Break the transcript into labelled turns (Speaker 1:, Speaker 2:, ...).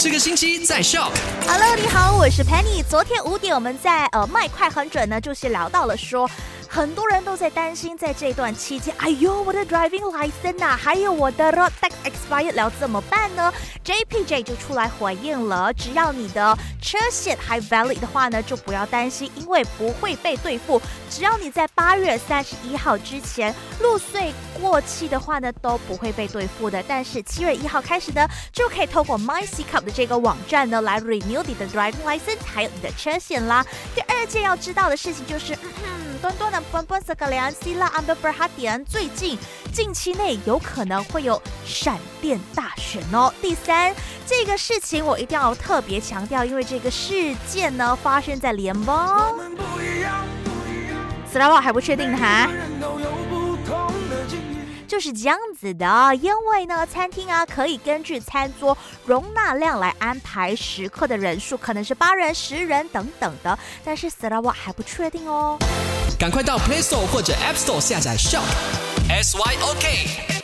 Speaker 1: 这个星期在 Shock。
Speaker 2: Hello，你好，我是 Penny。昨天五点我们在呃麦快很准呢，就是聊到了说。很多人都在担心，在这段期间，哎呦，我的 driving license 啊，还有我的 road tax expired 了，怎么办呢？JPJ 就出来回应了，只要你的车险还 valid 的话呢，就不要担心，因为不会被兑付。只要你在八月三十一号之前入税过期的话呢，都不会被兑付的。但是七月一号开始呢，就可以透过 My C Cup 的这个网站呢，来 renew 你的 driving license，还有你的车险啦。第二件要知道的事情就是，嗯哼，端端的 b o n b o n s e k a l i a n s i l a amber perhatian，最近近期内有可能会有闪电大选哦。第三，这个事情我一定要特别强调，因为这个事件呢发生在联邦。斯拉瓦还不确定呢哈。就是这样子的，因为呢，餐厅啊可以根据餐桌容纳量来安排食客的人数，可能是八人、十人等等的，但是 s a r a w a 还不确定哦。
Speaker 1: 赶快到 Play Store 或者 App Store 下载 Shop S Y O K。